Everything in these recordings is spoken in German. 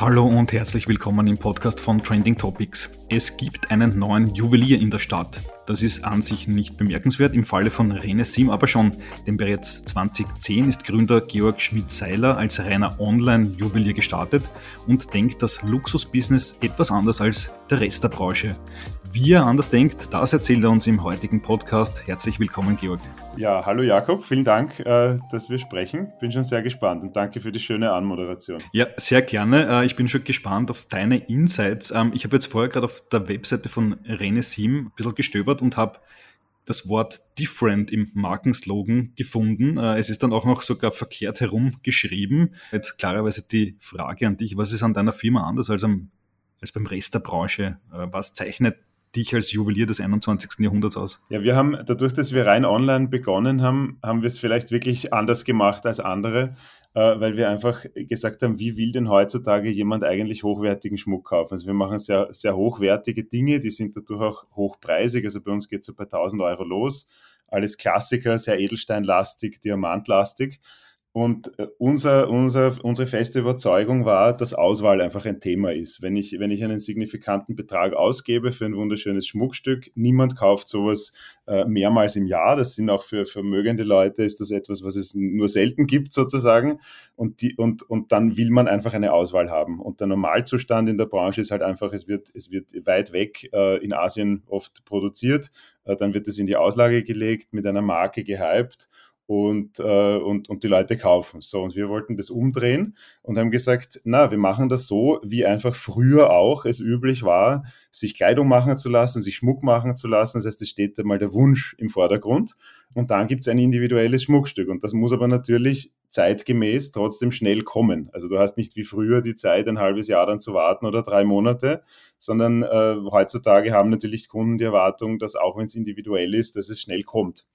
Hallo und herzlich willkommen im Podcast von Trending Topics. Es gibt einen neuen Juwelier in der Stadt. Das ist an sich nicht bemerkenswert, im Falle von Rene Sim aber schon, denn bereits 2010 ist Gründer Georg Schmidt-Seiler als reiner Online-Juwelier gestartet und denkt das Luxusbusiness etwas anders als der Rest der Branche. Wie er anders denkt, das erzählt er uns im heutigen Podcast. Herzlich willkommen, Georg. Ja, hallo Jakob, vielen Dank, äh, dass wir sprechen. Bin schon sehr gespannt und danke für die schöne Anmoderation. Ja, sehr gerne. Äh, ich bin schon gespannt auf deine Insights. Ähm, ich habe jetzt vorher gerade auf der Webseite von Rene Sim ein bisschen gestöbert und habe das Wort different im Markenslogan gefunden. Äh, es ist dann auch noch sogar verkehrt herum geschrieben. Jetzt klarerweise die Frage an dich, was ist an deiner Firma anders als, am, als beim Rest der Branche? Was zeichnet dich als Juwelier des 21. Jahrhunderts aus? Ja, wir haben dadurch, dass wir rein online begonnen haben, haben wir es vielleicht wirklich anders gemacht als andere, äh, weil wir einfach gesagt haben, wie will denn heutzutage jemand eigentlich hochwertigen Schmuck kaufen? Also wir machen sehr, sehr hochwertige Dinge, die sind dadurch auch hochpreisig. Also bei uns geht es so bei 1000 Euro los. Alles Klassiker, sehr edelsteinlastig, diamantlastig. Und äh, unser, unser, unsere feste Überzeugung war, dass Auswahl einfach ein Thema ist. Wenn ich, wenn ich einen signifikanten Betrag ausgebe für ein wunderschönes Schmuckstück, niemand kauft sowas äh, mehrmals im Jahr. Das sind auch für vermögende Leute, ist das etwas, was es nur selten gibt sozusagen. Und, die, und, und dann will man einfach eine Auswahl haben. Und der Normalzustand in der Branche ist halt einfach, es wird, es wird weit weg äh, in Asien oft produziert. Dann wird es in die Auslage gelegt, mit einer Marke gehypt und, äh, und, und die Leute kaufen. So, und wir wollten das umdrehen und haben gesagt, na, wir machen das so, wie einfach früher auch es üblich war, sich Kleidung machen zu lassen, sich Schmuck machen zu lassen. Das heißt, es steht einmal der Wunsch im Vordergrund und dann gibt es ein individuelles Schmuckstück. Und das muss aber natürlich zeitgemäß trotzdem schnell kommen. Also du hast nicht wie früher die Zeit, ein halbes Jahr dann zu warten oder drei Monate, sondern äh, heutzutage haben natürlich Kunden die Erwartung, dass auch wenn es individuell ist, dass es schnell kommt.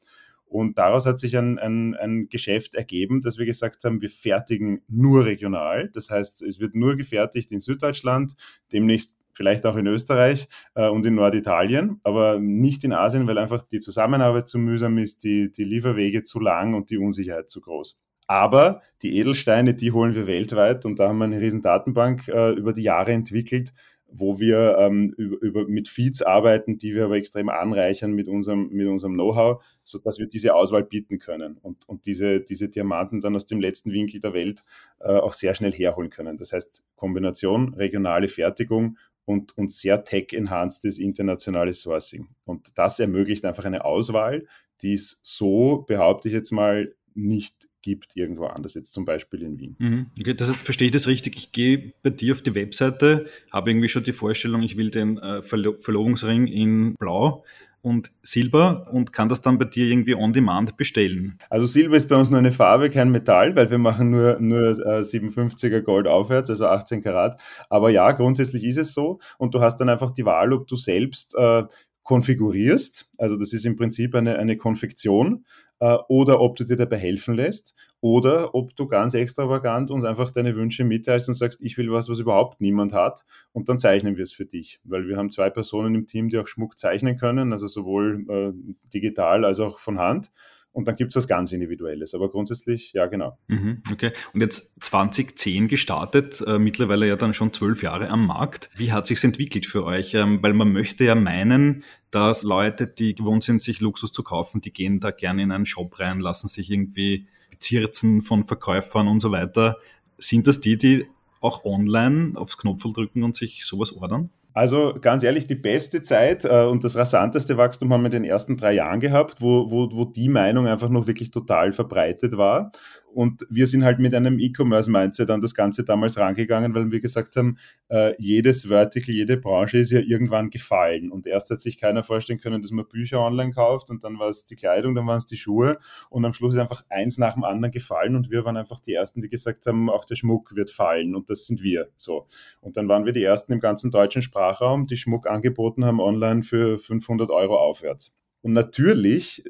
Und daraus hat sich ein, ein, ein Geschäft ergeben, dass wir gesagt haben, wir fertigen nur regional. Das heißt, es wird nur gefertigt in Süddeutschland, demnächst vielleicht auch in Österreich äh, und in Norditalien, aber nicht in Asien, weil einfach die Zusammenarbeit zu mühsam ist, die, die Lieferwege zu lang und die Unsicherheit zu groß. Aber die Edelsteine, die holen wir weltweit und da haben wir eine riesen Datenbank äh, über die Jahre entwickelt, wo wir ähm, über, über, mit Feeds arbeiten, die wir aber extrem anreichern mit unserem, mit unserem Know-how, sodass wir diese Auswahl bieten können und, und diese, diese Diamanten dann aus dem letzten Winkel der Welt äh, auch sehr schnell herholen können. Das heißt, Kombination, regionale Fertigung und, und sehr tech-enhancedes internationales Sourcing. Und das ermöglicht einfach eine Auswahl, die es so, behaupte ich jetzt mal, nicht gibt irgendwo anders, jetzt zum Beispiel in Wien. Mhm. Okay, das verstehe ich das richtig. Ich gehe bei dir auf die Webseite, habe irgendwie schon die Vorstellung, ich will den äh, Verlo Verlobungsring in Blau und Silber und kann das dann bei dir irgendwie on demand bestellen. Also Silber ist bei uns nur eine Farbe, kein Metall, weil wir machen nur, nur äh, 57er Gold aufwärts, also 18 Karat. Aber ja, grundsätzlich ist es so und du hast dann einfach die Wahl, ob du selbst äh, konfigurierst, also das ist im Prinzip eine, eine Konfektion, äh, oder ob du dir dabei helfen lässt, oder ob du ganz extravagant uns einfach deine Wünsche mitteilst und sagst, ich will was, was überhaupt niemand hat, und dann zeichnen wir es für dich, weil wir haben zwei Personen im Team, die auch Schmuck zeichnen können, also sowohl äh, digital als auch von Hand und dann gibt es was ganz Individuelles. Aber grundsätzlich, ja, genau. Mhm, okay. Und jetzt 2010 gestartet, äh, mittlerweile ja dann schon zwölf Jahre am Markt. Wie hat sich's entwickelt für euch? Ähm, weil man möchte ja meinen, dass Leute, die gewohnt sind, sich Luxus zu kaufen, die gehen da gerne in einen Shop rein, lassen sich irgendwie bezirzen von Verkäufern und so weiter. Sind das die, die auch online aufs Knopf drücken und sich sowas ordern? Also ganz ehrlich, die beste Zeit äh, und das rasanteste Wachstum haben wir in den ersten drei Jahren gehabt, wo, wo, wo die Meinung einfach noch wirklich total verbreitet war. Und wir sind halt mit einem E-Commerce-Mindset an das Ganze damals rangegangen, weil wir gesagt haben, äh, jedes Vertical, jede Branche ist ja irgendwann gefallen. Und erst hat sich keiner vorstellen können, dass man Bücher online kauft und dann war es die Kleidung, dann waren es die Schuhe und am Schluss ist einfach eins nach dem anderen gefallen und wir waren einfach die Ersten, die gesagt haben, auch der Schmuck wird fallen und das sind wir. So. Und dann waren wir die Ersten im ganzen deutschen Sprachraum, die Schmuck angeboten haben online für 500 Euro aufwärts. Und natürlich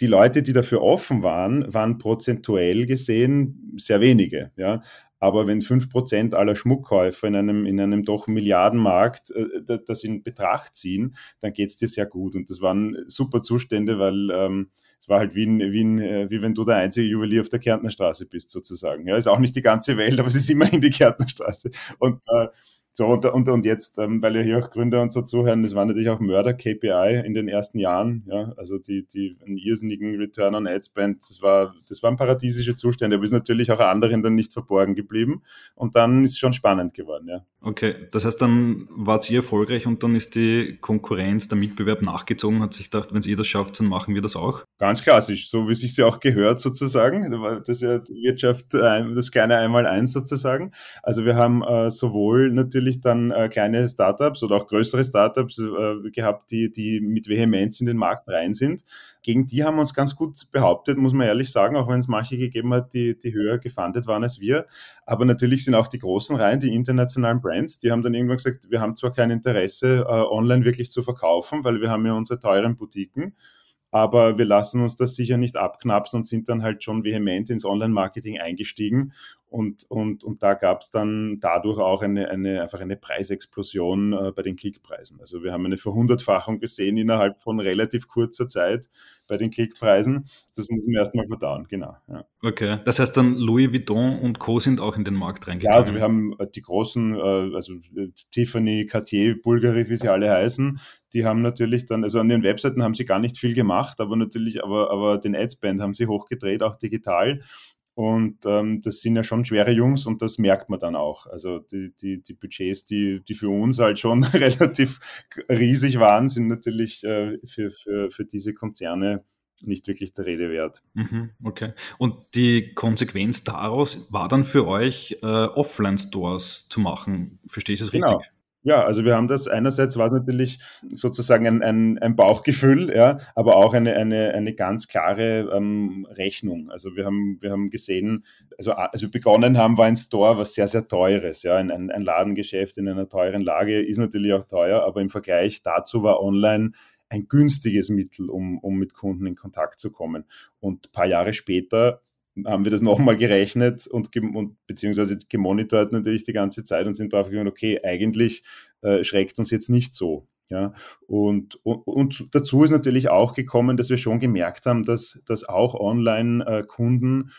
die Leute, die dafür offen waren, waren prozentuell gesehen sehr wenige. Ja? Aber wenn 5% aller Schmuckkäufer in einem, in einem doch Milliardenmarkt äh, das in Betracht ziehen, dann geht es dir sehr gut. Und das waren super Zustände, weil ähm, es war halt wie, ein, wie, ein, äh, wie wenn du der einzige Juwelier auf der Kärntnerstraße bist, sozusagen. Ja, ist auch nicht die ganze Welt, aber es ist immerhin die Kärntnerstraße. Und äh, so, und, und, und jetzt, ähm, weil ja hier auch Gründer und so zuhören, das war natürlich auch Mörder-KPI in den ersten Jahren, ja, also die, die einen irrsinnigen Return on Ad Spend, das war, das waren paradiesische Zustände, aber ist natürlich auch anderen dann nicht verborgen geblieben und dann ist es schon spannend geworden, ja. Okay, das heißt, dann wart ihr erfolgreich und dann ist die Konkurrenz, der Mitbewerb nachgezogen, hat sich gedacht, wenn ihr das schafft, dann machen wir das auch? Ganz klassisch, so wie es sich ja auch gehört sozusagen, das ist ja Wirtschaft, äh, das kleine einmal eins sozusagen, also wir haben äh, sowohl natürlich natürlich dann äh, kleine Startups oder auch größere Startups äh, gehabt, die, die mit Vehemenz in den Markt rein sind. Gegen die haben wir uns ganz gut behauptet, muss man ehrlich sagen, auch wenn es manche gegeben hat, die, die höher gefundet waren als wir. Aber natürlich sind auch die großen rein, die internationalen Brands, die haben dann irgendwann gesagt, wir haben zwar kein Interesse, äh, online wirklich zu verkaufen, weil wir haben ja unsere teuren Boutiquen aber wir lassen uns das sicher nicht abknapsen und sind dann halt schon vehement ins Online-Marketing eingestiegen und, und, und da gab es dann dadurch auch eine, eine, einfach eine Preisexplosion äh, bei den Klickpreisen. Also wir haben eine Verhundertfachung gesehen innerhalb von relativ kurzer Zeit bei den Klickpreisen. Das muss man erstmal verdauen, genau. Ja. Okay, das heißt dann Louis Vuitton und Co. sind auch in den Markt reingegangen? Ja, also wir haben äh, die großen, äh, also äh, Tiffany, Cartier, Bulgari, wie sie alle heißen, die haben natürlich dann, also an den Webseiten haben sie gar nicht viel gemacht, aber natürlich, aber, aber den Adspend haben sie hochgedreht, auch digital. Und ähm, das sind ja schon schwere Jungs und das merkt man dann auch. Also die, die, die Budgets, die, die für uns halt schon relativ riesig waren, sind natürlich äh, für, für, für diese Konzerne nicht wirklich der Rede wert. Mhm, okay. Und die Konsequenz daraus war dann für euch, äh, Offline-Stores zu machen. Verstehe ich das genau. Ja, also wir haben das, einerseits war es natürlich sozusagen ein, ein, ein Bauchgefühl, ja, aber auch eine, eine, eine ganz klare ähm, Rechnung. Also wir haben, wir haben gesehen, also als wir begonnen haben, war ein Store was sehr, sehr teures, ja, ein, ein, ein Ladengeschäft in einer teuren Lage ist natürlich auch teuer, aber im Vergleich dazu war online ein günstiges Mittel, um, um mit Kunden in Kontakt zu kommen. Und ein paar Jahre später haben wir das nochmal gerechnet und, und beziehungsweise gemonitort natürlich die ganze Zeit und sind drauf gekommen, okay, eigentlich äh, schreckt uns jetzt nicht so. Ja, und, und, und, dazu ist natürlich auch gekommen, dass wir schon gemerkt haben, dass, dass auch Online-Kunden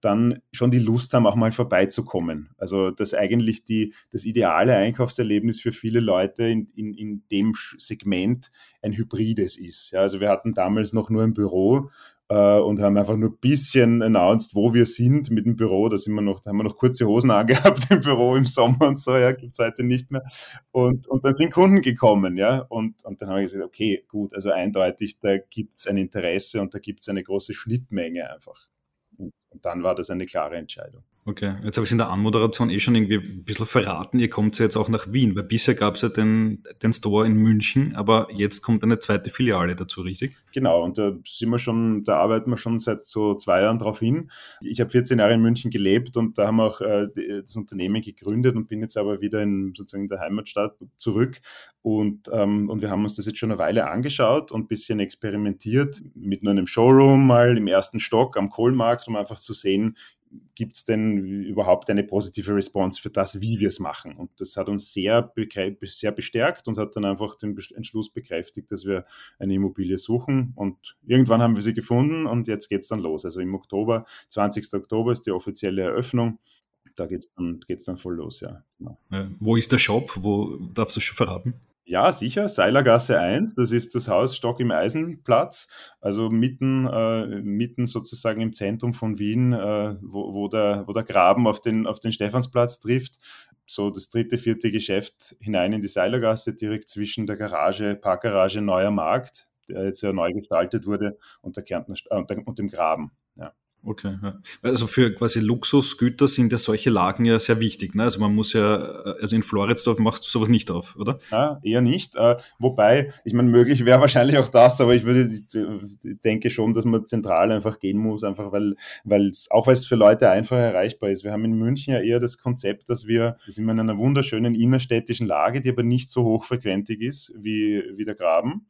dann schon die Lust haben, auch mal vorbeizukommen. Also dass eigentlich die, das ideale Einkaufserlebnis für viele Leute in, in, in dem Segment ein hybrides ist. Ja, also wir hatten damals noch nur ein Büro äh, und haben einfach nur ein bisschen announced, wo wir sind mit dem Büro. Da sind wir noch, da haben wir noch kurze Hosen angehabt im Büro im Sommer und so, ja, gibt es heute nicht mehr. Und, und dann sind Kunden gekommen, ja, und, und dann haben wir gesagt, okay, gut, also eindeutig, da gibt es ein Interesse und da gibt es eine große Schnittmenge einfach. Und, und dann war das eine klare Entscheidung. Okay, jetzt habe ich es in der Anmoderation eh schon irgendwie ein bisschen verraten. Ihr kommt jetzt auch nach Wien, weil bisher gab es ja den, den Store in München, aber jetzt kommt eine zweite Filiale dazu, richtig? Genau, und da sind wir schon, da arbeiten wir schon seit so zwei Jahren drauf hin. Ich habe 14 Jahre in München gelebt und da haben wir auch äh, das Unternehmen gegründet und bin jetzt aber wieder in sozusagen der Heimatstadt zurück. Und, ähm, und wir haben uns das jetzt schon eine Weile angeschaut und ein bisschen experimentiert mit nur einem Showroom mal im ersten Stock am Kohlmarkt, um einfach zu sehen, gibt es denn überhaupt eine positive Response für das, wie wir es machen? Und das hat uns sehr, sehr bestärkt und hat dann einfach den Entschluss bekräftigt, dass wir eine Immobilie suchen. Und irgendwann haben wir sie gefunden und jetzt geht es dann los. Also im Oktober, 20. Oktober ist die offizielle Eröffnung. Da geht es dann, geht's dann voll los, ja. Genau. Wo ist der Shop? Wo darfst du schon verraten? Ja, sicher. Seilergasse 1, das ist das Haus Stock im Eisenplatz, also mitten, äh, mitten sozusagen im Zentrum von Wien, äh, wo, wo, der, wo der Graben auf den, auf den Stephansplatz trifft. So das dritte, vierte Geschäft hinein in die Seilergasse, direkt zwischen der Garage, Parkgarage Neuer Markt, der jetzt ja neu gestaltet wurde, und, der Kärntner, äh, und dem Graben. Okay, also für quasi Luxusgüter sind ja solche Lagen ja sehr wichtig. Ne? Also man muss ja, also in Floridsdorf machst du sowas nicht auf, oder? Ja, eher nicht. Äh, wobei, ich meine, möglich wäre wahrscheinlich auch das, aber ich würde, ich denke schon, dass man zentral einfach gehen muss, einfach weil, weil es, auch weil es für Leute einfach erreichbar ist. Wir haben in München ja eher das Konzept, dass wir, wir sind in einer wunderschönen innerstädtischen Lage, die aber nicht so hochfrequentig ist wie, wie der Graben.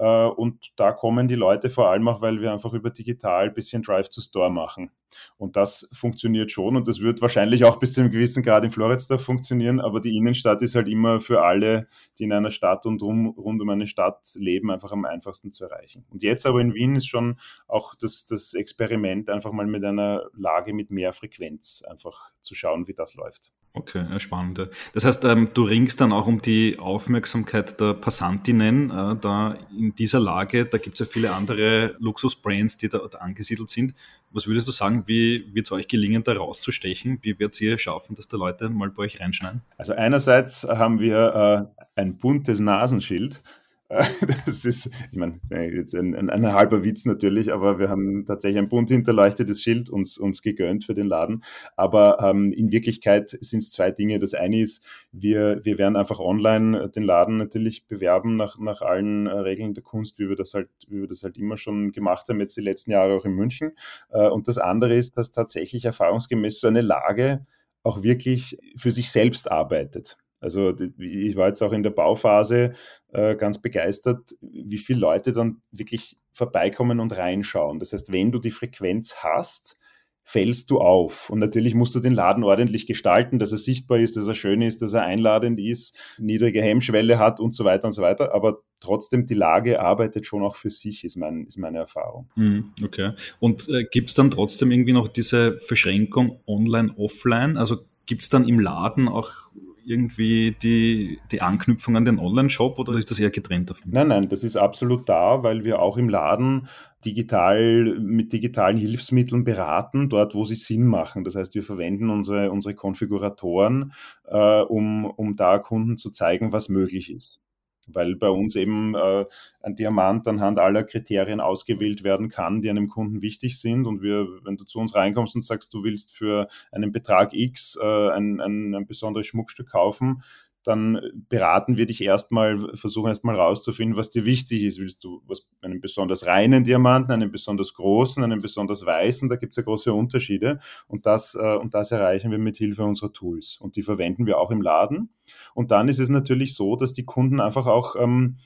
Äh, und da kommen die Leute vor allem auch, weil wir einfach über digital ein bisschen Drive to Store machen. Und das funktioniert schon und das wird wahrscheinlich auch bis zu einem gewissen Grad in Floridsdorf funktionieren, aber die Innenstadt ist halt immer für alle, die in einer Stadt und rum, rund um eine Stadt leben, einfach am einfachsten zu erreichen. Und jetzt aber in Wien ist schon auch das, das Experiment, einfach mal mit einer Lage mit mehr Frequenz einfach zu schauen, wie das läuft. Okay, spannend. Das heißt, ähm, du ringst dann auch um die Aufmerksamkeit der Passantinnen. Äh, da in dieser Lage, da gibt es ja viele andere Luxusbrands, die da, da angesiedelt sind. Was würdest du sagen, wie wird es euch gelingen, da rauszustechen? Wie wird ihr schaffen, dass da Leute mal bei euch reinschneiden? Also einerseits haben wir äh, ein buntes Nasenschild, Das ist, ich meine, jetzt ein, ein, ein, halber Witz natürlich, aber wir haben tatsächlich ein bunt hinterleuchtetes Schild uns, uns gegönnt für den Laden. Aber ähm, in Wirklichkeit sind es zwei Dinge. Das eine ist, wir, wir werden einfach online den Laden natürlich bewerben nach, nach allen äh, Regeln der Kunst, wie wir das halt, wie wir das halt immer schon gemacht haben, jetzt die letzten Jahre auch in München. Äh, und das andere ist, dass tatsächlich erfahrungsgemäß so eine Lage auch wirklich für sich selbst arbeitet. Also ich war jetzt auch in der Bauphase äh, ganz begeistert, wie viele Leute dann wirklich vorbeikommen und reinschauen. Das heißt, wenn du die Frequenz hast, fällst du auf. Und natürlich musst du den Laden ordentlich gestalten, dass er sichtbar ist, dass er schön ist, dass er einladend ist, niedrige Hemmschwelle hat und so weiter und so weiter. Aber trotzdem, die Lage arbeitet schon auch für sich, ist, mein, ist meine Erfahrung. Mhm, okay. Und äh, gibt es dann trotzdem irgendwie noch diese Verschränkung online, offline? Also gibt es dann im Laden auch irgendwie die, die Anknüpfung an den Online-Shop oder ist das eher getrennt davon? Nein, nein, das ist absolut da, weil wir auch im Laden digital mit digitalen Hilfsmitteln beraten, dort wo sie Sinn machen. Das heißt, wir verwenden unsere, unsere Konfiguratoren, äh, um, um da Kunden zu zeigen, was möglich ist weil bei uns eben äh, ein Diamant anhand aller Kriterien ausgewählt werden kann, die einem Kunden wichtig sind. Und wir, wenn du zu uns reinkommst und sagst, du willst für einen Betrag X äh, ein, ein, ein besonderes Schmuckstück kaufen, dann beraten wir dich erstmal, versuchen erstmal rauszufinden, was dir wichtig ist. Willst du was, einen besonders reinen Diamanten, einen besonders großen, einen besonders weißen? Da gibt es ja große Unterschiede. Und das, äh, und das erreichen wir mit Hilfe unserer Tools. Und die verwenden wir auch im Laden. Und dann ist es natürlich so, dass die Kunden einfach auch ähm,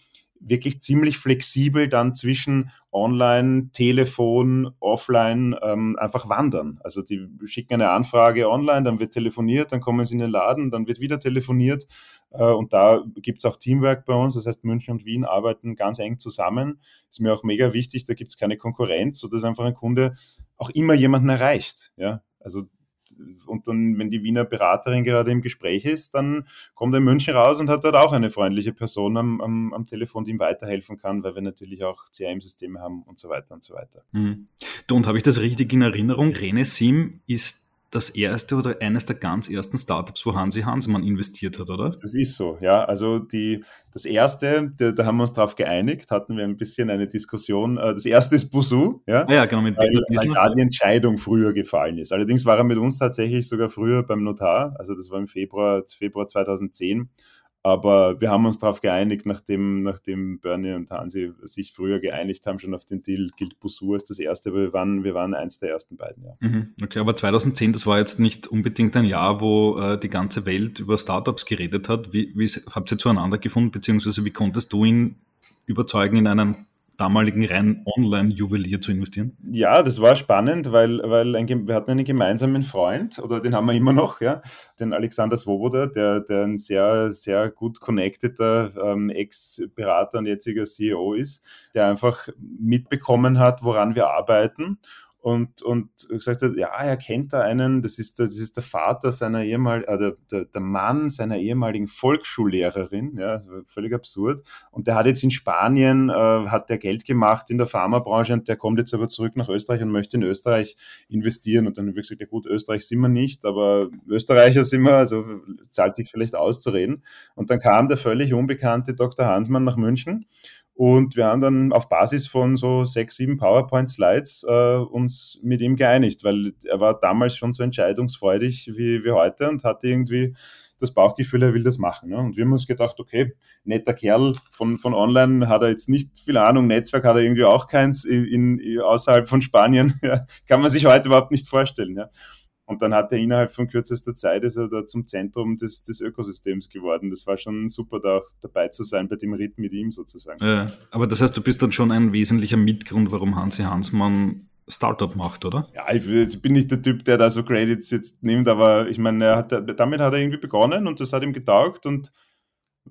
wirklich ziemlich flexibel dann zwischen Online, Telefon, Offline ähm, einfach wandern. Also die schicken eine Anfrage online, dann wird telefoniert, dann kommen sie in den Laden, dann wird wieder telefoniert äh, und da gibt es auch Teamwork bei uns. Das heißt, München und Wien arbeiten ganz eng zusammen. Ist mir auch mega wichtig, da gibt es keine Konkurrenz, sodass einfach ein Kunde auch immer jemanden erreicht. Ja? Also und dann, wenn die Wiener Beraterin gerade im Gespräch ist, dann kommt er in München raus und hat dort auch eine freundliche Person am, am, am Telefon, die ihm weiterhelfen kann, weil wir natürlich auch CRM-Systeme haben und so weiter und so weiter. Mhm. Und habe ich das richtig in Erinnerung? Renesim ist das erste oder eines der ganz ersten Startups, wo Hansi Hansmann investiert hat, oder? Das ist so, ja. Also die, das erste, da, da haben wir uns darauf geeinigt, hatten wir ein bisschen eine Diskussion. Äh, das erste ist Busu, ja. Ah ja, genau, mit weil, weil da die Entscheidung früher gefallen ist. Allerdings war er mit uns tatsächlich sogar früher beim Notar, also das war im Februar, Februar 2010. Aber wir haben uns darauf geeinigt, nachdem, nachdem Bernie und Hansi sich früher geeinigt haben, schon auf den Deal, gilt Busur als das erste, aber wir waren, wir waren eins der ersten beiden, ja. Mhm, okay, aber 2010, das war jetzt nicht unbedingt ein Jahr, wo äh, die ganze Welt über Startups geredet hat. Wie, wie habt ihr zueinander gefunden, beziehungsweise wie konntest du ihn überzeugen, in einen damaligen rein Online-Juwelier zu investieren? Ja, das war spannend, weil, weil ein, wir hatten einen gemeinsamen Freund, oder den haben wir immer noch, ja, den Alexander Svoboda, der, der ein sehr, sehr gut connecteter ähm, Ex-Berater und jetziger CEO ist, der einfach mitbekommen hat, woran wir arbeiten und, und gesagt hat, ja, er kennt da einen, das ist, das ist der Vater seiner ehemaligen, äh, der, der Mann seiner ehemaligen Volksschullehrerin, ja, völlig absurd. Und der hat jetzt in Spanien, äh, hat der Geld gemacht in der Pharmabranche und der kommt jetzt aber zurück nach Österreich und möchte in Österreich investieren. Und dann habe ich gesagt, ja gut, Österreich sind wir nicht, aber Österreicher sind wir, also zahlt sich vielleicht auszureden. Und dann kam der völlig unbekannte Dr. Hansmann nach München und wir haben dann auf Basis von so sechs, sieben PowerPoint-Slides äh, uns mit ihm geeinigt, weil er war damals schon so entscheidungsfreudig wie, wie heute und hatte irgendwie das Bauchgefühl, er will das machen. Ne? Und wir haben uns gedacht, okay, netter Kerl, von, von online hat er jetzt nicht viel Ahnung, Netzwerk hat er irgendwie auch keins in, in außerhalb von Spanien. Kann man sich heute überhaupt nicht vorstellen. Ja? Und dann hat er innerhalb von kürzester Zeit ist er da zum Zentrum des, des Ökosystems geworden. Das war schon super, da auch dabei zu sein bei dem Ritt mit ihm sozusagen. Ja, aber das heißt, du bist dann schon ein wesentlicher Mitgrund, warum Hansi Hansmann Startup macht, oder? Ja, ich, ich, bin nicht der Typ, der da so Credits jetzt nimmt, aber ich meine, hat, damit hat er irgendwie begonnen und das hat ihm getaugt und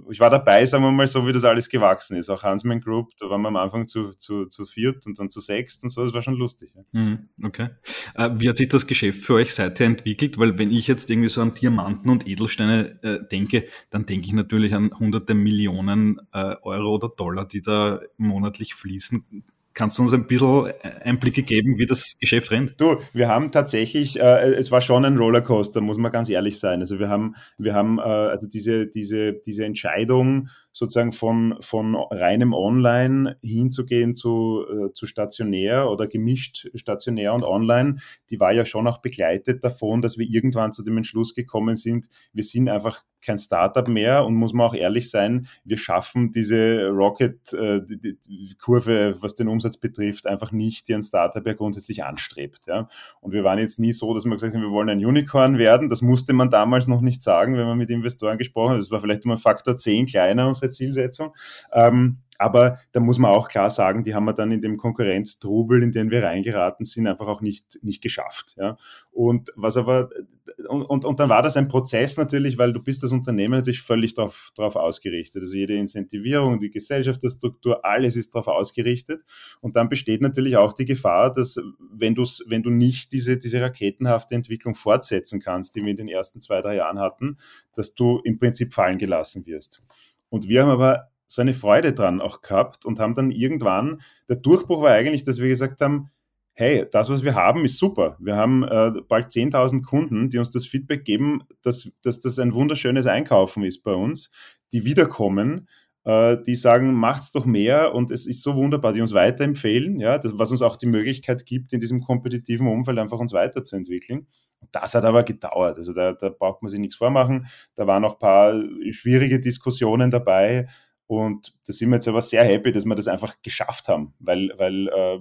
ich war dabei, sagen wir mal, so wie das alles gewachsen ist. Auch Hansman Group, da waren wir am Anfang zu, zu, zu viert und dann zu sechst und so, das war schon lustig. Mhm, okay. Äh, wie hat sich das Geschäft für euch seither entwickelt? Weil wenn ich jetzt irgendwie so an Diamanten und Edelsteine äh, denke, dann denke ich natürlich an hunderte Millionen äh, Euro oder Dollar, die da monatlich fließen. Kannst du uns ein bisschen Einblicke geben, wie das Geschäft rennt? Du, wir haben tatsächlich, äh, es war schon ein Rollercoaster, muss man ganz ehrlich sein. Also wir haben, wir haben äh, also diese, diese, diese Entscheidung, sozusagen von, von reinem Online hinzugehen zu, äh, zu stationär oder gemischt stationär und online, die war ja schon auch begleitet davon, dass wir irgendwann zu dem Entschluss gekommen sind, wir sind einfach kein Startup mehr und muss man auch ehrlich sein, wir schaffen diese Rocket-Kurve, äh, was den Umsatz betrifft, einfach nicht, die ein Startup ja grundsätzlich anstrebt. Ja. Und wir waren jetzt nie so, dass wir gesagt haben, wir wollen ein Unicorn werden. Das musste man damals noch nicht sagen, wenn man mit Investoren gesprochen hat. Das war vielleicht immer Faktor 10 kleiner unsere Zielsetzung. Ähm, aber da muss man auch klar sagen, die haben wir dann in dem Konkurrenztrubel, in den wir reingeraten sind, einfach auch nicht, nicht geschafft. Ja. Und was aber, und, und, und dann war das ein Prozess natürlich, weil du bist das Unternehmen natürlich völlig darauf drauf ausgerichtet. Also jede Incentivierung, die Gesellschaftsstruktur, alles ist darauf ausgerichtet. Und dann besteht natürlich auch die Gefahr, dass wenn, du's, wenn du nicht diese, diese raketenhafte Entwicklung fortsetzen kannst, die wir in den ersten zwei, drei Jahren hatten, dass du im Prinzip fallen gelassen wirst. Und wir haben aber so eine Freude dran auch gehabt und haben dann irgendwann, der Durchbruch war eigentlich, dass wir gesagt haben, hey, das, was wir haben, ist super. Wir haben äh, bald 10.000 Kunden, die uns das Feedback geben, dass, dass das ein wunderschönes Einkaufen ist bei uns, die wiederkommen, äh, die sagen, macht's doch mehr und es ist so wunderbar, die uns weiterempfehlen, ja, das, was uns auch die Möglichkeit gibt, in diesem kompetitiven Umfeld einfach uns weiterzuentwickeln. Das hat aber gedauert. Also da, da braucht man sich nichts vormachen. Da waren auch ein paar schwierige Diskussionen dabei. Und da sind wir jetzt aber sehr happy, dass wir das einfach geschafft haben, weil, weil äh,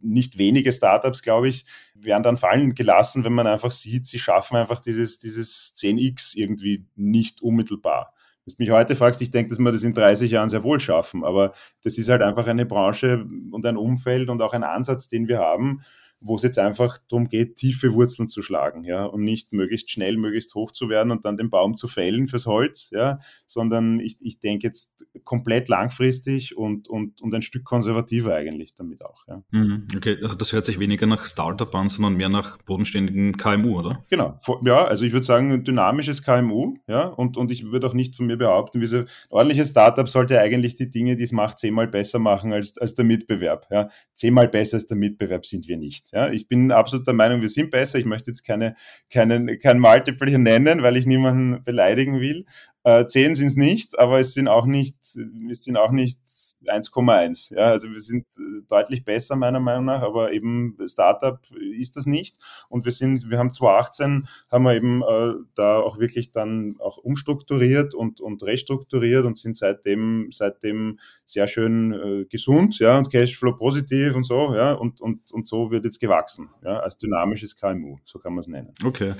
nicht wenige Startups, glaube ich, werden dann fallen gelassen, wenn man einfach sieht, sie schaffen einfach dieses, dieses 10x irgendwie nicht unmittelbar. Wenn du mich heute fragst, ich denke, dass wir das in 30 Jahren sehr wohl schaffen, aber das ist halt einfach eine Branche und ein Umfeld und auch ein Ansatz, den wir haben, wo es jetzt einfach darum geht, tiefe Wurzeln zu schlagen, ja, und nicht möglichst schnell, möglichst hoch zu werden und dann den Baum zu fällen fürs Holz, ja, sondern ich, ich denke jetzt komplett langfristig und, und, und ein Stück konservativer eigentlich damit auch, ja. Mhm, okay, also das hört sich weniger nach Startup an, sondern mehr nach bodenständigen KMU, oder? Genau, ja, also ich würde sagen, ein dynamisches KMU, ja, und, und ich würde auch nicht von mir behaupten, wie so ordentliches Startup sollte eigentlich die Dinge, die es macht, zehnmal besser machen als, als der Mitbewerb, ja. Zehnmal besser als der Mitbewerb sind wir nicht. Ja, ich bin absolut der Meinung, wir sind besser. Ich möchte jetzt keine, keinen, kein Multiple hier nennen, weil ich niemanden beleidigen will. Äh, 10 sind es nicht, aber es sind auch nicht, es sind auch nicht 1,1. Ja, also wir sind äh, deutlich besser meiner Meinung nach, aber eben Startup ist das nicht. Und wir sind, wir haben 2018 haben wir eben äh, da auch wirklich dann auch umstrukturiert und, und restrukturiert und sind seitdem, seitdem sehr schön äh, gesund, ja, und Cashflow positiv und so, ja, und, und, und so wird jetzt gewachsen, ja, als dynamisches KMU, so kann man es nennen. Okay.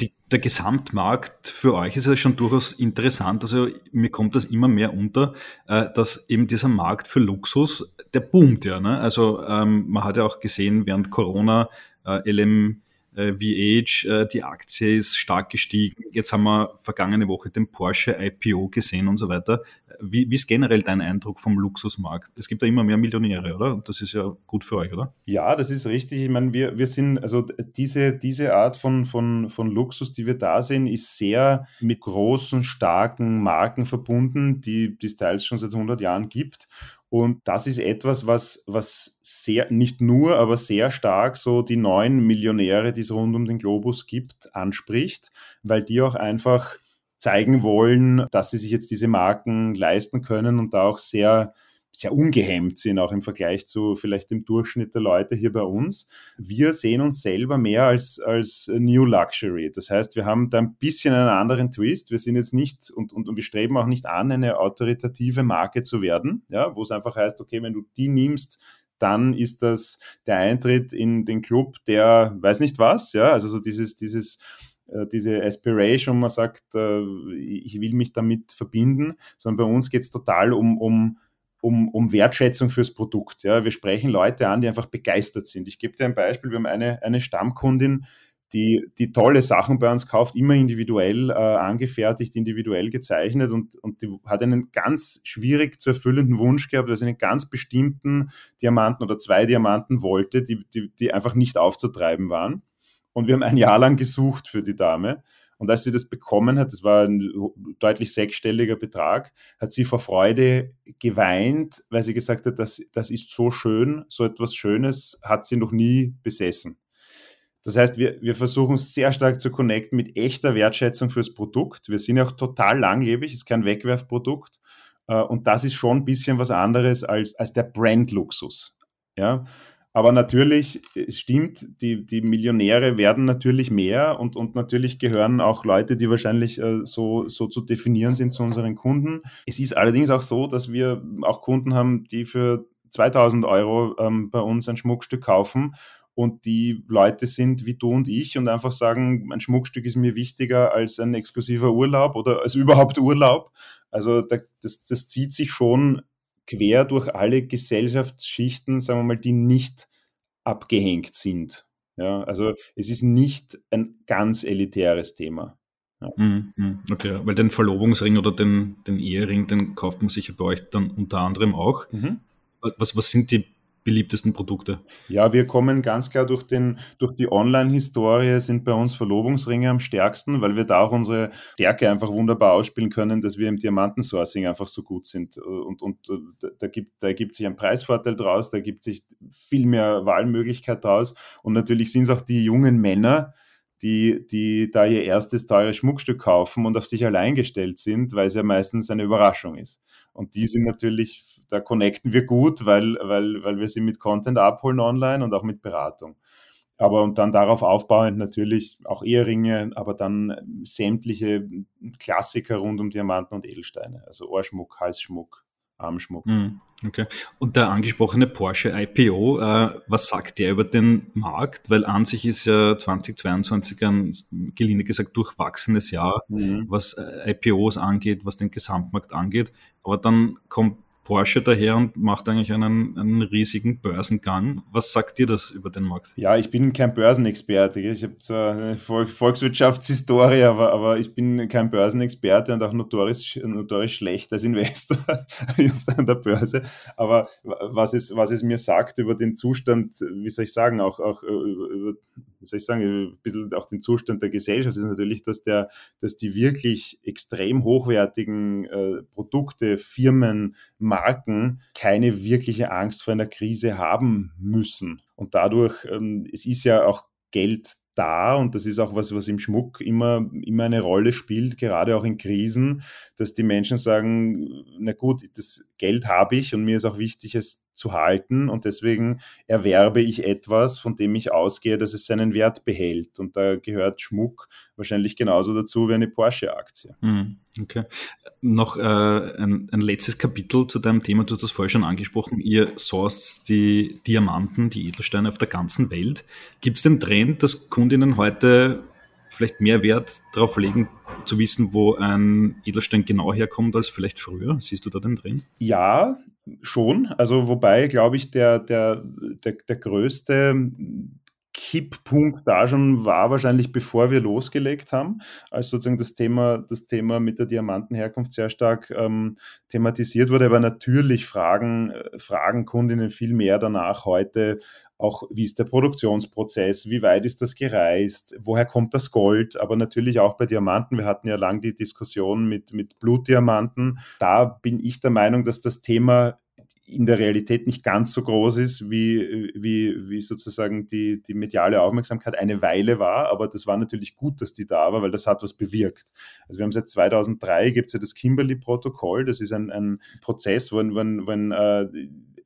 Die, der Gesamtmarkt für euch ist ja schon durchaus interessant. Also mir kommt das immer mehr unter, äh, dass eben dieser Markt Markt für Luxus, der boomt ja. Ne? Also ähm, man hat ja auch gesehen, während Corona äh, LM äh, VH, äh, die Aktie ist stark gestiegen. Jetzt haben wir vergangene Woche den Porsche IPO gesehen und so weiter. Wie, wie ist generell dein Eindruck vom Luxusmarkt? Es gibt ja immer mehr Millionäre, oder? Und das ist ja gut für euch, oder? Ja, das ist richtig. Ich meine, wir, wir sind, also diese, diese Art von, von, von Luxus, die wir da sehen, ist sehr mit großen, starken Marken verbunden, die es teils schon seit 100 Jahren gibt. Und das ist etwas, was, was sehr, nicht nur, aber sehr stark so die neuen Millionäre, die es rund um den Globus gibt, anspricht, weil die auch einfach zeigen wollen, dass sie sich jetzt diese Marken leisten können und da auch sehr sehr ungehemmt sind, auch im Vergleich zu vielleicht dem Durchschnitt der Leute hier bei uns. Wir sehen uns selber mehr als, als New Luxury. Das heißt, wir haben da ein bisschen einen anderen Twist. Wir sind jetzt nicht und, und, und wir streben auch nicht an, eine autoritative Marke zu werden, ja, wo es einfach heißt, okay, wenn du die nimmst, dann ist das der Eintritt in den Club, der weiß nicht was, ja, also so dieses, dieses, äh, diese Aspiration, man sagt, äh, ich will mich damit verbinden, sondern bei uns geht es total um, um um, um Wertschätzung fürs Produkt. Ja, wir sprechen Leute an, die einfach begeistert sind. Ich gebe dir ein Beispiel. Wir haben eine, eine Stammkundin, die, die tolle Sachen bei uns kauft, immer individuell äh, angefertigt, individuell gezeichnet und, und die hat einen ganz schwierig zu erfüllenden Wunsch gehabt, dass sie einen ganz bestimmten Diamanten oder zwei Diamanten wollte, die, die, die einfach nicht aufzutreiben waren. Und wir haben ein Jahr lang gesucht für die Dame. Und als sie das bekommen hat, das war ein deutlich sechsstelliger Betrag, hat sie vor Freude geweint, weil sie gesagt hat, das, das ist so schön, so etwas Schönes hat sie noch nie besessen. Das heißt, wir, wir versuchen sehr stark zu connecten mit echter Wertschätzung fürs Produkt. Wir sind auch total langlebig, ist kein Wegwerfprodukt. Äh, und das ist schon ein bisschen was anderes als, als der Brand-Luxus. Ja? Aber natürlich, es stimmt, die, die Millionäre werden natürlich mehr und, und natürlich gehören auch Leute, die wahrscheinlich äh, so, so zu definieren sind zu unseren Kunden. Es ist allerdings auch so, dass wir auch Kunden haben, die für 2000 Euro ähm, bei uns ein Schmuckstück kaufen und die Leute sind wie du und ich und einfach sagen, ein Schmuckstück ist mir wichtiger als ein exklusiver Urlaub oder als überhaupt Urlaub. Also da, das, das zieht sich schon quer durch alle Gesellschaftsschichten, sagen wir mal, die nicht abgehängt sind. Ja, also es ist nicht ein ganz elitäres Thema. Ja. Mhm, mhm. Okay, weil den Verlobungsring oder den, den Ehering, den kauft man sicher bei euch dann unter anderem auch. Mhm. Was, was sind die beliebtesten Produkte? Ja, wir kommen ganz klar durch, den, durch die Online-Historie, sind bei uns Verlobungsringe am stärksten, weil wir da auch unsere Stärke einfach wunderbar ausspielen können, dass wir im Diamantensourcing einfach so gut sind. Und, und da, gibt, da ergibt sich ein Preisvorteil draus, da ergibt sich viel mehr Wahlmöglichkeit draus. Und natürlich sind es auch die jungen Männer, die, die da ihr erstes teures Schmuckstück kaufen und auf sich allein gestellt sind, weil es ja meistens eine Überraschung ist. Und die sind natürlich da connecten wir gut, weil, weil, weil wir sie mit Content abholen online und auch mit Beratung. Aber und dann darauf aufbauend natürlich auch Eheringe, aber dann sämtliche Klassiker rund um Diamanten und Edelsteine, also Ohrschmuck, Halsschmuck, Armschmuck. Hm, okay. Und der angesprochene Porsche IPO, äh, was sagt der über den Markt? Weil an sich ist ja 2022 ein, gelinde gesagt, durchwachsenes Jahr, mhm. was äh, IPOs angeht, was den Gesamtmarkt angeht. Aber dann kommt Porsche daher und macht eigentlich einen, einen riesigen Börsengang. Was sagt dir das über den Markt? Ja, ich bin kein Börsenexperte. Ich habe zwar eine Volkswirtschaftshistorie, aber, aber ich bin kein Börsenexperte und auch notorisch, notorisch schlecht als Investor an der Börse. Aber was es, was es mir sagt über den Zustand, wie soll ich sagen, auch, auch über, wie soll ich sagen, ein bisschen auch den Zustand der Gesellschaft ist natürlich, dass, der, dass die wirklich extrem hochwertigen äh, Produkte, Firmen, Marken keine wirkliche Angst vor einer Krise haben müssen. Und dadurch, ähm, es ist ja auch Geld da und das ist auch was, was im Schmuck immer, immer eine Rolle spielt, gerade auch in Krisen, dass die Menschen sagen, na gut, das Geld habe ich und mir ist auch wichtig, es zu halten und deswegen erwerbe ich etwas, von dem ich ausgehe, dass es seinen Wert behält und da gehört Schmuck wahrscheinlich genauso dazu wie eine Porsche-Aktie. Hm, okay. Noch äh, ein, ein, letztes Kapitel zu deinem Thema, du hast das vorher schon angesprochen, ihr sourced die Diamanten, die Edelsteine auf der ganzen Welt. Gibt es den Trend, dass Kundinnen heute vielleicht mehr Wert darauf legen, zu wissen, wo ein Edelstein genau herkommt als vielleicht früher? Siehst du da den drin? Ja, schon. Also wobei, glaube ich, der, der, der, der größte Kipppunkt da schon war wahrscheinlich, bevor wir losgelegt haben, als sozusagen das Thema, das Thema mit der Diamantenherkunft sehr stark ähm, thematisiert wurde. Aber natürlich fragen, äh, fragen Kundinnen viel mehr danach heute, auch wie ist der Produktionsprozess, wie weit ist das gereist, woher kommt das Gold, aber natürlich auch bei Diamanten. Wir hatten ja lang die Diskussion mit, mit Blutdiamanten. Da bin ich der Meinung, dass das Thema in der Realität nicht ganz so groß ist, wie, wie, wie sozusagen die, die mediale Aufmerksamkeit eine Weile war. Aber das war natürlich gut, dass die da war, weil das hat was bewirkt. Also wir haben seit 2003 gibt es ja das Kimberley-Protokoll. Das ist ein, ein Prozess, wo, wenn, wenn äh,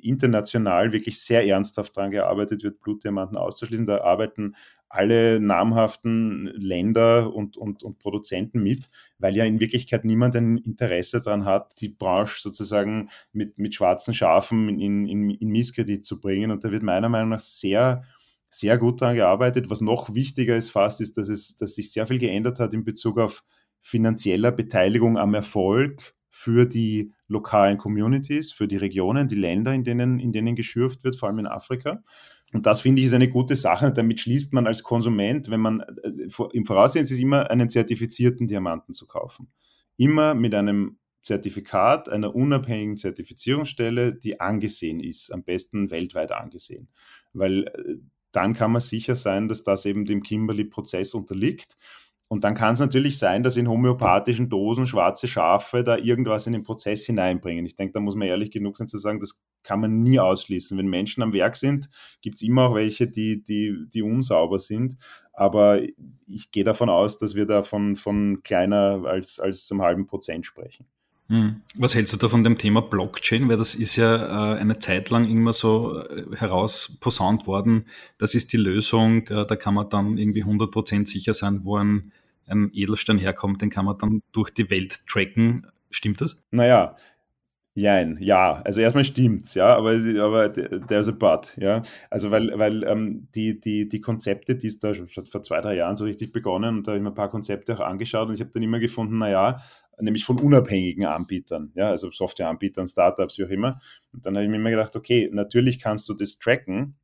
international wirklich sehr ernsthaft daran gearbeitet wird, Blutdiamanten auszuschließen. Da arbeiten alle namhaften Länder und, und, und Produzenten mit, weil ja in Wirklichkeit niemand ein Interesse daran hat, die Branche sozusagen mit, mit schwarzen Schafen in, in, in Misskredit zu bringen. Und da wird meiner Meinung nach sehr sehr gut daran gearbeitet. Was noch wichtiger ist fast, ist, dass, es, dass sich sehr viel geändert hat in Bezug auf finanzieller Beteiligung am Erfolg für die lokalen Communities, für die Regionen, die Länder, in denen, in denen geschürft wird, vor allem in Afrika. Und das finde ich ist eine gute Sache. Damit schließt man als Konsument, wenn man äh, im Voraussehen ist immer, einen zertifizierten Diamanten zu kaufen. Immer mit einem Zertifikat einer unabhängigen Zertifizierungsstelle, die angesehen ist, am besten weltweit angesehen. Weil äh, dann kann man sicher sein, dass das eben dem Kimberley-Prozess unterliegt. Und dann kann es natürlich sein, dass in homöopathischen Dosen schwarze Schafe da irgendwas in den Prozess hineinbringen. Ich denke, da muss man ehrlich genug sein zu sagen, das kann man nie ausschließen. Wenn Menschen am Werk sind, gibt es immer auch welche, die, die, die unsauber sind. Aber ich gehe davon aus, dass wir da von, von kleiner als, als einem halben Prozent sprechen. Hm. Was hältst du da von dem Thema Blockchain? Weil das ist ja äh, eine Zeit lang immer so äh, herausposaunt worden. Das ist die Lösung. Äh, da kann man dann irgendwie 100% sicher sein, wo ein, ein Edelstein herkommt. Den kann man dann durch die Welt tracken. Stimmt das? Naja, Jein, ja. Also erstmal stimmt's, ja, aber, aber there's a but, ja. Also weil, weil ähm, die, die, die Konzepte, die es da schon vor zwei, drei Jahren so richtig begonnen und da habe ich mir ein paar Konzepte auch angeschaut und ich habe dann immer gefunden, naja, nämlich von unabhängigen Anbietern, ja, also Softwareanbietern, Startups, wie auch immer. Und dann habe ich mir immer gedacht, okay, natürlich kannst du das tracken,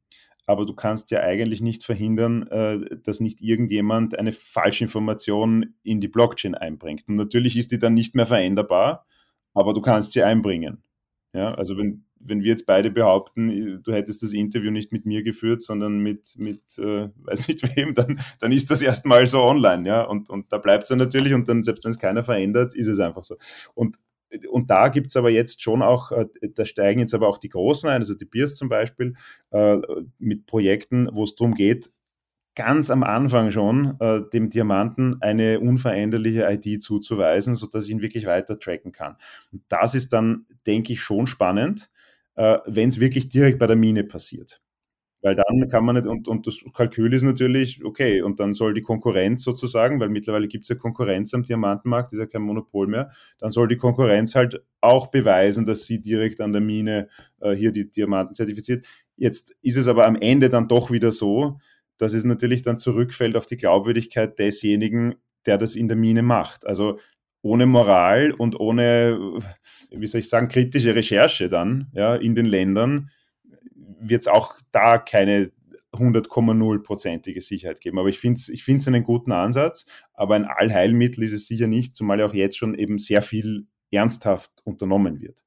aber du kannst ja eigentlich nicht verhindern, äh, dass nicht irgendjemand eine Falschinformation in die Blockchain einbringt. Und natürlich ist die dann nicht mehr veränderbar aber du kannst sie einbringen. Ja, also wenn, wenn wir jetzt beide behaupten, du hättest das Interview nicht mit mir geführt, sondern mit, mit äh, weiß nicht wem, dann, dann ist das erstmal so online, ja. Und, und da bleibt es dann natürlich und dann, selbst wenn es keiner verändert, ist es einfach so. Und, und da gibt es aber jetzt schon auch, äh, da steigen jetzt aber auch die Großen ein, also die Biers zum Beispiel, äh, mit Projekten, wo es darum geht, ganz am Anfang schon äh, dem Diamanten eine unveränderliche ID zuzuweisen, sodass ich ihn wirklich weiter tracken kann. Und das ist dann, denke ich, schon spannend, äh, wenn es wirklich direkt bei der Mine passiert. Weil dann kann man nicht, und, und das Kalkül ist natürlich, okay, und dann soll die Konkurrenz sozusagen, weil mittlerweile gibt es ja Konkurrenz am Diamantenmarkt, ist ja kein Monopol mehr, dann soll die Konkurrenz halt auch beweisen, dass sie direkt an der Mine äh, hier die Diamanten zertifiziert. Jetzt ist es aber am Ende dann doch wieder so, dass es natürlich dann zurückfällt auf die Glaubwürdigkeit desjenigen, der das in der Mine macht. Also ohne Moral und ohne, wie soll ich sagen, kritische Recherche dann ja, in den Ländern wird es auch da keine 100,0-prozentige Sicherheit geben. Aber ich finde es ich einen guten Ansatz, aber ein Allheilmittel ist es sicher nicht, zumal ja auch jetzt schon eben sehr viel ernsthaft unternommen wird.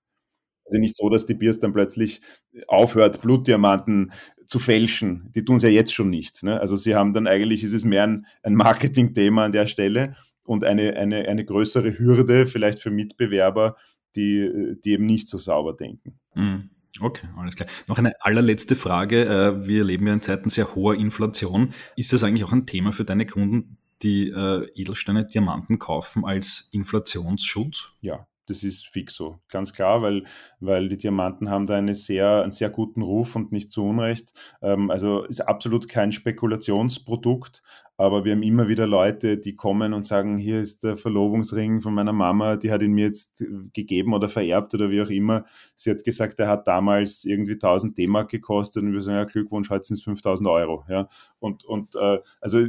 Also nicht so, dass die Biers dann plötzlich aufhört, Blutdiamanten zu fälschen. Die tun es ja jetzt schon nicht. Ne? Also sie haben dann eigentlich, ist es mehr ein, ein Marketingthema an der Stelle und eine, eine, eine größere Hürde vielleicht für Mitbewerber, die, die eben nicht so sauber denken. Mhm. Okay, alles klar. Noch eine allerletzte Frage. Äh, wir leben ja in Zeiten sehr hoher Inflation. Ist das eigentlich auch ein Thema für deine Kunden, die äh, Edelsteine, Diamanten kaufen als Inflationsschutz? Ja, das ist fix so, ganz klar, weil, weil die Diamanten haben da eine sehr, einen sehr guten Ruf und nicht zu Unrecht. Ähm, also ist absolut kein Spekulationsprodukt, aber wir haben immer wieder Leute, die kommen und sagen, hier ist der Verlobungsring von meiner Mama, die hat ihn mir jetzt gegeben oder vererbt oder wie auch immer. Sie hat gesagt, er hat damals irgendwie 1000 D-Mark gekostet und wir sagen, ja, Glückwunsch, heute sind es 5000 Euro. Ja? Und, und äh, also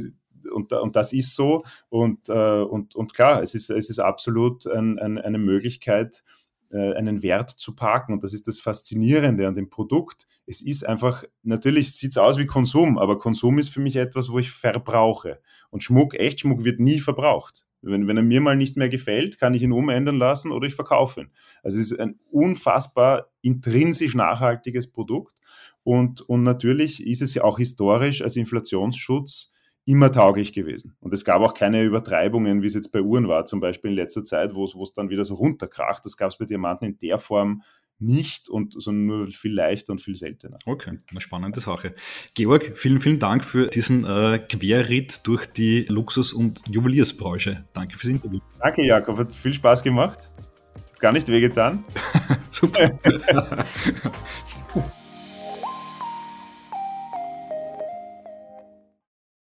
und, und das ist so. Und, äh, und, und klar, es ist, es ist absolut ein, ein, eine Möglichkeit, äh, einen Wert zu parken. Und das ist das Faszinierende an dem Produkt. Es ist einfach, natürlich sieht es aus wie Konsum, aber Konsum ist für mich etwas, wo ich verbrauche. Und Schmuck, Echtschmuck wird nie verbraucht. Wenn, wenn er mir mal nicht mehr gefällt, kann ich ihn umändern lassen oder ich verkaufe ihn. Also es ist ein unfassbar intrinsisch nachhaltiges Produkt. Und, und natürlich ist es ja auch historisch als Inflationsschutz immer tauglich gewesen. Und es gab auch keine Übertreibungen, wie es jetzt bei Uhren war, zum Beispiel in letzter Zeit, wo es dann wieder so runterkracht. Das gab es bei Diamanten in der Form nicht und sondern nur viel leichter und viel seltener. Okay, eine spannende Sache. Georg, vielen, vielen Dank für diesen äh, Querritt durch die Luxus- und Juweliersbranche. Danke fürs Interview. Danke, Jakob. Hat viel Spaß gemacht. Gar nicht wehgetan. Super.